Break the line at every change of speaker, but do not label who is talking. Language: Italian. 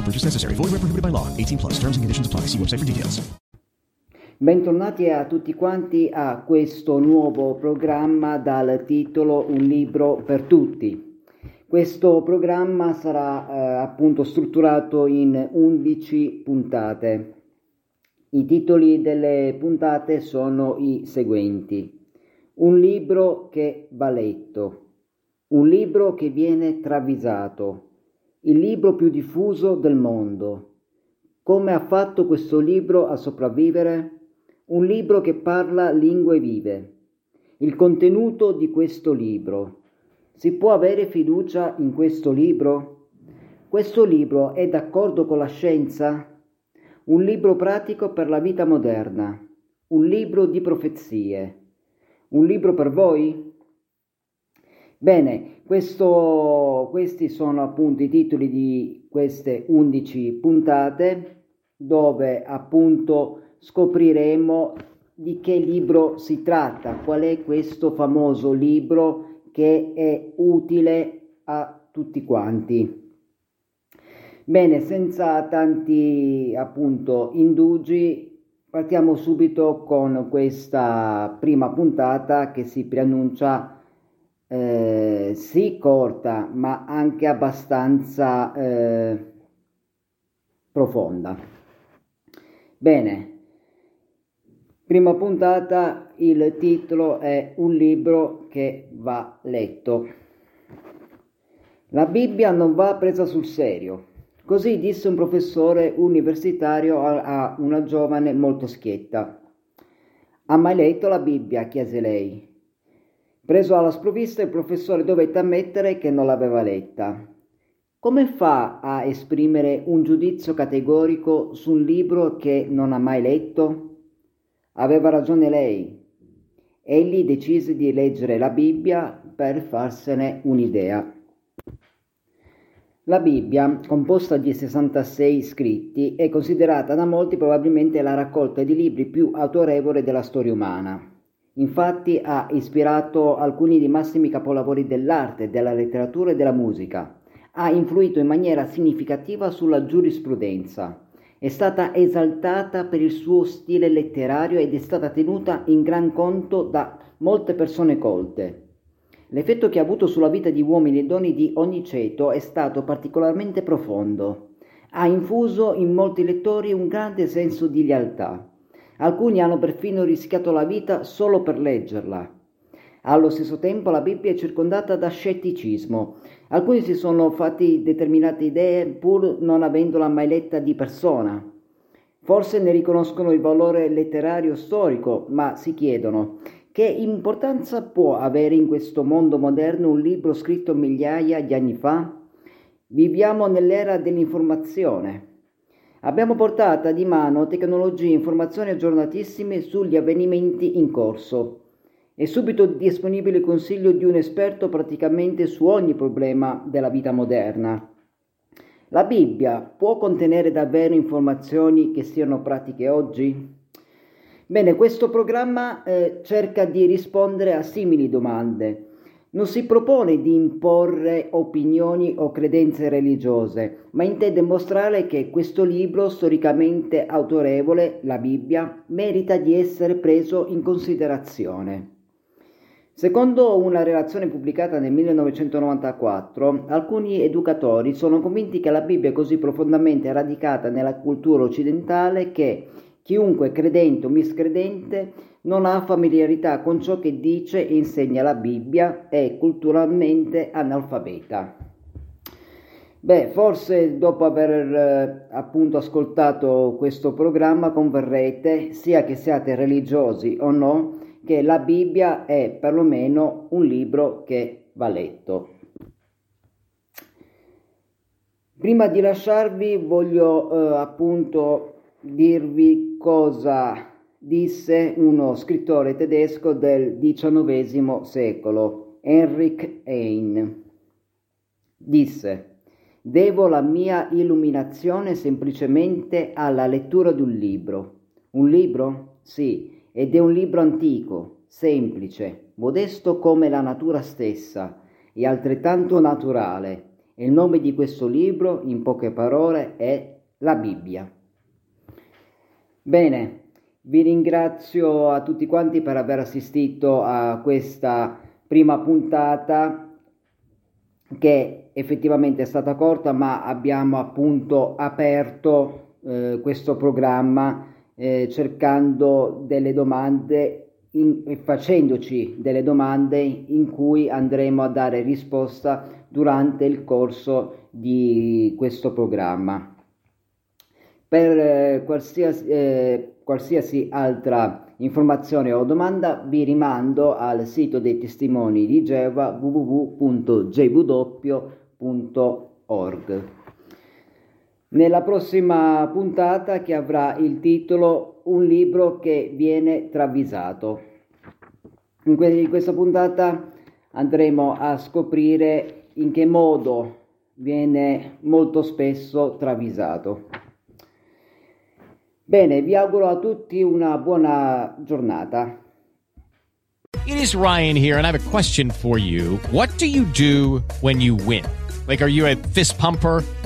No purchase necessary. Void prohibited by law. 18 plus. Terms and conditions apply. See website for details.
Bentornati a tutti quanti a questo nuovo programma dal titolo Un libro per tutti. Questo programma sarà eh, appunto strutturato in 11 puntate. I titoli delle puntate sono i seguenti. Un libro che va letto. Un libro che viene travisato. Il libro più diffuso del mondo. Come ha fatto questo libro a sopravvivere? Un libro che parla lingue vive. Il contenuto di questo libro si può avere fiducia in questo libro? Questo libro è d'accordo con la scienza? Un libro pratico per la vita moderna, un libro di profezie, un libro per voi? Bene, questo, questi sono appunto i titoli di queste 11 puntate dove appunto scopriremo di che libro si tratta, qual è questo famoso libro che è utile a tutti quanti. Bene, senza tanti appunto indugi, partiamo subito con questa prima puntata che si preannuncia eh, sì corta, ma anche abbastanza eh, profonda. Bene, Prima puntata, il titolo è Un libro che va letto. La Bibbia non va presa sul serio. Così disse un professore universitario a una giovane molto schietta. Ha mai letto la Bibbia? chiese lei. Preso alla sprovvista, il professore dovette ammettere che non l'aveva letta. Come fa a esprimere un giudizio categorico su un libro che non ha mai letto? Aveva ragione lei. Egli decise di leggere la Bibbia per farsene un'idea. La Bibbia, composta di 66 scritti, è considerata da molti probabilmente la raccolta di libri più autorevole della storia umana. Infatti ha ispirato alcuni dei massimi capolavori dell'arte, della letteratura e della musica. Ha influito in maniera significativa sulla giurisprudenza è stata esaltata per il suo stile letterario ed è stata tenuta in gran conto da molte persone colte. L'effetto che ha avuto sulla vita di uomini e donne di ogni ceto è stato particolarmente profondo. Ha infuso in molti lettori un grande senso di lealtà. Alcuni hanno perfino rischiato la vita solo per leggerla. Allo stesso tempo la Bibbia è circondata da scetticismo. Alcuni si sono fatti determinate idee pur non avendola mai letta di persona. Forse ne riconoscono il valore letterario storico, ma si chiedono che importanza può avere in questo mondo moderno un libro scritto migliaia di anni fa? Viviamo nell'era dell'informazione. Abbiamo portata di mano tecnologie e informazioni aggiornatissime sugli avvenimenti in corso. È subito disponibile il consiglio di un esperto praticamente su ogni problema della vita moderna. La Bibbia può contenere davvero informazioni che siano pratiche oggi? Bene, questo programma eh, cerca di rispondere a simili domande. Non si propone di imporre opinioni o credenze religiose, ma intende mostrare che questo libro storicamente autorevole, la Bibbia, merita di essere preso in considerazione. Secondo una relazione pubblicata nel 1994, alcuni educatori sono convinti che la Bibbia è così profondamente radicata nella cultura occidentale che Chiunque credente o miscredente non ha familiarità con ciò che dice e insegna la Bibbia, è culturalmente analfabeta. Beh, forse dopo aver eh, appunto ascoltato questo programma converrete, sia che siate religiosi o no, che la Bibbia è perlomeno un libro che va letto. Prima di lasciarvi voglio eh, appunto dirvi cosa disse uno scrittore tedesco del XIX secolo, Henrik Heine. Disse, devo la mia illuminazione semplicemente alla lettura di un libro. Un libro? Sì, ed è un libro antico, semplice, modesto come la natura stessa e altrettanto naturale. Il nome di questo libro, in poche parole, è la Bibbia. Bene, vi ringrazio a tutti quanti per aver assistito a questa prima puntata che effettivamente è stata corta, ma abbiamo appunto aperto eh, questo programma eh, cercando delle domande in, facendoci delle domande in cui andremo a dare risposta durante il corso di questo programma. Per eh, qualsiasi, eh, qualsiasi altra informazione o domanda vi rimando al sito dei testimoni di Geova www.jw.org. Nella prossima puntata che avrà il titolo Un libro che viene travisato. In, questa puntata andremo a scoprire in che modo viene molto spesso travisato. Bene, vi auguro a tutti una buona giornata.
It is Ryan here and I have a question for you. What do you do when you win? Like are you a fist pumper?